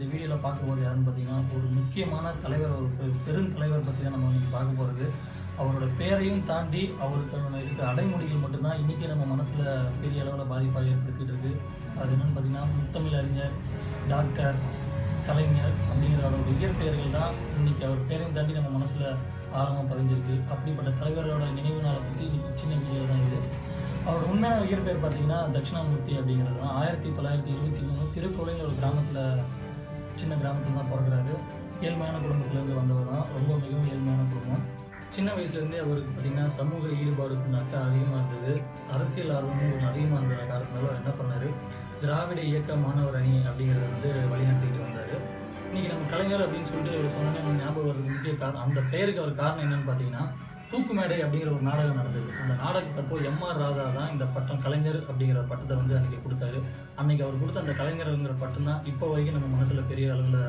இந்த வீடியோவில் பார்க்க போகிறது யாருன்னு பார்த்தீங்கன்னா ஒரு முக்கியமான தலைவர் ஒரு பெ- பெருந்தலைவர் பற்றி தான் நம்ம இன்றைக்கி பார்க்க போகிறது அவரோட பேரையும் தாண்டி அவருக்கு இருக்கிற அடைமொழிகள் மட்டும்தான் இன்றைக்கி நம்ம மனசில் பெரிய அளவில் பாதிப்பாக ஏற்படுத்திகிட்டு இருக்குது அது என்னன்னு பார்த்தீங்கன்னா முத்தமிழ் அறிஞர் டாக்டர் கலைஞர் அப்படிங்கிற அவரோட இயற்பெயர்கள் தான் இன்றைக்கி அவர் பேரையும் தாண்டி நம்ம மனசில் ஆழமாக பதிஞ்சிருக்கு. அப்படிப்பட்ட தலைவரோட நினைவு நாளை பற்றி இன்றைக்கி சின்ன வீடியோ தான் இது. அவர் உண்மையான இயற்பெயர் பார்த்தீங்கன்னா தட்சிணாமூர்த்தி அப்படிங்கிறது தான். ஆயிரத்தி தொள்ளாயிரத்தி இருபத்தி மூணு திருக்கோயிலில் ஒரு கிராமத்தில் சின்ன கிராமத்தில் தான் பிறகுறாரு ஏழ்மையான குடும்பத்திலேருந்து வந்தவர் தான் ரொம்ப மிகவும் ஏழ்மையான குடும்பம். சின்ன வயசுலேருந்தே அவருக்கு பார்த்திங்கன்னா சமூக ஈடுபாடு நட்டம் அதிகமாக இருந்தது. அரசியல் ஆர்வமும் அதிகமாக இருந்த காரணத்தினால அவர் என்ன பண்ணார்? திராவிட இயக்க மாணவர் அணி அப்படிங்கிறத வந்து வழிநடத்திக்கிட்டு வந்தார். இன்னைக்கு நம்ம கலைஞர் அப்படின்னு சொல்லிட்டு சொன்னோன்னே ஞாபகம் வருது முக்கிய காரணம் அந்த பெயருக்கு அவர் காரணம் என்னன்னு பார்த்தீங்கன்னா தூக்கு மேடை அப்படிங்கிற ஒரு நாடகம் நடந்தது. அந்த நாடகத்தப்போ எம்ஆர் ராதா தான் இந்த பட்டம் கலைஞர் அப்படிங்கிற பட்டத்தை வந்து அன்றைக்கி கொடுத்தாரு. அன்னைக்கு அவர் கொடுத்த அந்த கலைஞருங்கிற பட்டம் தான் இப்போ வரைக்கும் நம்ம மனசில் பெரிய அளவில்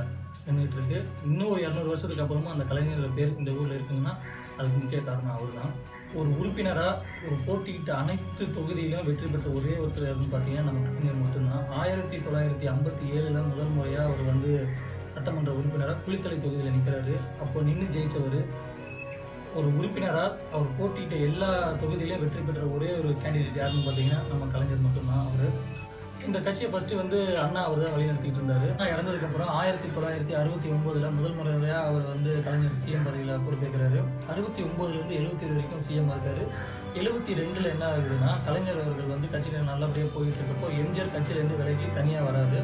நின்றுட்டு இருக்கு. இன்னும் ஒரு இரநூறு வருஷத்துக்கு அப்புறமா அந்த கலைஞர்கள் பேர் இந்த ஊரில் இருக்குங்கன்னா அதுக்கு முக்கிய காரணம் அவர் தான் ஒரு உறுப்பினராக ஒரு போட்டியிட்ட அனைத்து தொகுதியிலும் வெற்றி பெற்ற ஒரே ஒருத்தர் பார்த்தீங்கன்னா நம்ம கலைஞர் மட்டும்தான். ஆயிரத்தி தொள்ளாயிரத்தி ஐம்பத்தி ஏழில் முதல் முறையாக அவர் வந்து சட்டமன்ற உறுப்பினராக குளித்தலை தொகுதியில் நிற்கிறாரு அப்போ நின்று ஜெயித்தவர் ஒரு உறுப்பினராக அவர் போட்டியிட்ட எல்லா தொகுதியிலையும் வெற்றி பெற்ற ஒரே ஒரு கேண்டிடேட் யாருன்னு பார்த்தீங்கன்னா நம்ம கலைஞர் மட்டும்தான். அவர். இந்த கட்சியை ஃபஸ்ட்டு வந்து அண்ணா அவர் தான் வழிநடத்திட்டு இருந்தார். நான் இறந்ததுக்கப்புறம் ஆயிரத்தி தொள்ளாயிரத்தி அறுபத்தி ஒன்பதுல முதல் முறையாக அவர் வந்து கலைஞர் சிஎம் பதவியில் பொறுப்பேற்கிறாரு அறுபத்தி ஒம்பதுலேருந்து எழுபத்தி ஏழு வரைக்கும் சிஎம் இருக்கார். எழுபத்தி ரெண்டில் என்ன ஆகுதுன்னா கலைஞர் அவர்கள் வந்து கட்சியில் நல்லபடியாக போயிட்டு இருக்கப்போ எம்ஜிஆர் கட்சியிலேருந்து விலகி தனியாக வராரு.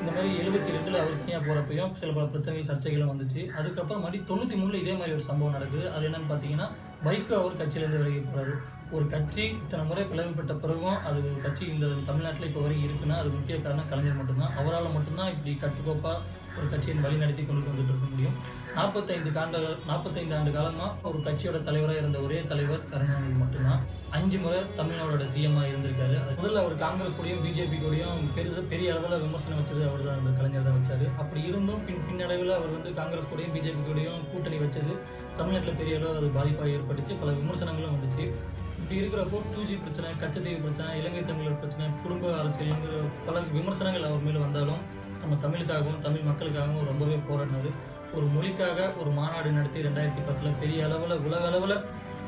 இந்த மாதிரி எழுபத்தி ரெண்டுல அவர் தனியாக போகிறப்பையும் சில பல பிரச்சனைகள் சர்ச்சைகளும் வந்துச்சு. அதுக்கப்புறம் மறுபடியும் தொண்ணூற்றி மூணுல இதே மாதிரி ஒரு சம்பவம் நடக்குது. அது என்னன்னு பார்த்தீங்கன்னா பைக்கு அவர் கட்சியிலேருந்து விலகி போறாரு. ஒரு கட்சி இத்தனை முறை பிளவுபட்ட பிறகும் அது ஒரு கட்சி இந்த தமிழ்நாட்டில் இப்போ வரைக்கும் இருக்குன்னா அது முக்கிய காரணம் கலைஞர் மட்டும்தான். அவரால் மட்டும்தான் இப்படி கட்டுக்கோப்பாக ஒரு கட்சியின் வழி நடத்தி கொண்டு வந்துட்டு இருக்க முடியும். நாற்பத்தைந்து காண்ட நாற்பத்தைந்து ஆண்டு காலமாக ஒரு கட்சியோட தலைவராக இருந்த ஒரே தலைவர் கருணாநிதி மட்டும்தான். அஞ்சு முறை தமிழ்நாடோட சிஎம்மாக இருந்திருக்காரு. அது முதல்ல அவர் காங்கிரஸ் கூடயும் பிஜேபி கூடயும் பெருசு பெரிய அளவில் விமர்சனம் வச்சது அவர் தான் அந்த கலைஞர் தான் வச்சார். அப்படி இருந்தும் பின் பின்னடைவில் அவர் வந்து காங்கிரஸ் கூடயும் பிஜேபி கூடயும் கூட்டணி வச்சது தமிழ்நாட்டில் பெரிய அளவில் அது பாதிப்பாக ஏற்பட்டுச்சு. பல விமர்சனங்களும் வந்துச்சு. இப்படி இருக்கிறப்போ டூ ஜி பிரச்சனை கச்சத்தீவு பிரச்சனை இலங்கை தமிழர் பிரச்சனை குடும்ப அரசியலுங்கிற பல விமர்சனங்கள் அவர் மேலே வந்தாலும் நம்ம தமிழுக்காகவும் தமிழ் மக்களுக்காகவும் ரொம்பவே போராடினாரு. ஒரு மொழிக்காக ஒரு மாநாடு நடத்தி ரெண்டாயிரத்தி பத்தில் பெரிய அளவில் உலக அளவில்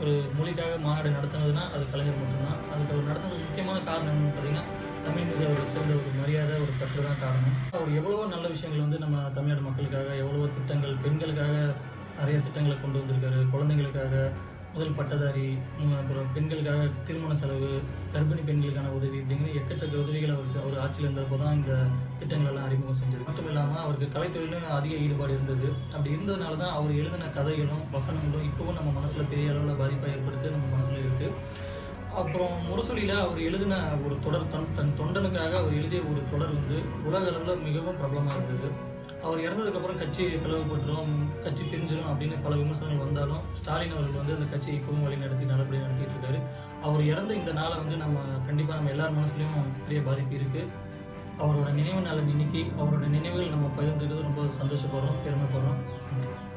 ஒரு மொழிக்காக மாநாடு நடத்தினதுன்னா அது கலைஞர் மட்டும்தான். அதுக்கு அவர் நடத்துனது முக்கியமான காரணம் என்னன்னு பார்த்தீங்கன்னா தமிழ் மீது அவர் வச்சிருந்த ஒரு மரியாதை ஒரு பற்று தான் காரணம். அவர் எவ்வளவோ நல்ல விஷயங்கள் வந்து நம்ம தமிழ்நாடு மக்களுக்காக எவ்வளவோ திட்டங்கள் பெண்களுக்காக நிறைய திட்டங்களை கொண்டு வந்திருக்காரு. குழந்தைங்களுக்காக முதல் பட்டதாரி அப்புறம் பெண்களுக்காக திருமண செலவு கர்ப்பிணி பெண்களுக்கான உதவி அப்படிங்கிற எக்கச்சக்க உதவிகளை அவர் அவர் ஆட்சியில் இருந்தப்போ தான் இந்த திட்டங்கள் எல்லாம் அறிமுகம் செஞ்சது. மட்டும் இல்லாமல் அவருக்கு கலைத்தொழிலும் அதிக ஈடுபாடு இருந்தது. அப்படி இருந்ததுனால தான் அவர் எழுதின கதைகளும் வசனங்களும் இப்போவும் நம்ம மனசில் பெரிய அளவில் பாதிப்பை ஏற்படுத்தி நம்ம மனசில் இருக்குது அப்புறம் முரசொலியில் அவர் எழுதின ஒரு தொடர் தன் தன் தொண்டனுக்காக அவர் எழுதிய ஒரு தொடர் வந்து உலக அளவில் மிகவும் பிரபலமாக இருந்தது. அவர் இறந்ததுக்கப்புறம் கட்சி பிளவுபட்டுரும் கட்சி பிரிஞ்சிடும் அப்படின்னு பல விமர்சனங்கள் வந்தாலும் ஸ்டாலின் அவர்கள் வந்து அந்த கட்சியை இப்பவும் வழி நடத்தி நல்லபடியாக நடத்திட்டு இருக்காரு. அவர் இறந்த இந்த நாளை வந்து நம்ம கண்டிப்பாக நம்ம எல்லார் மனசுலையும் பெரிய பாதிப்பு இருக்குது அவரோட நினைவு நாளை இன்னைக்கு அவரோட நினைவுகள் நம்ம பகிர்ந்துக்கிறது ரொம்ப சந்தோஷப்படுறோம் பெருமைப்படுறோம். நன்றி.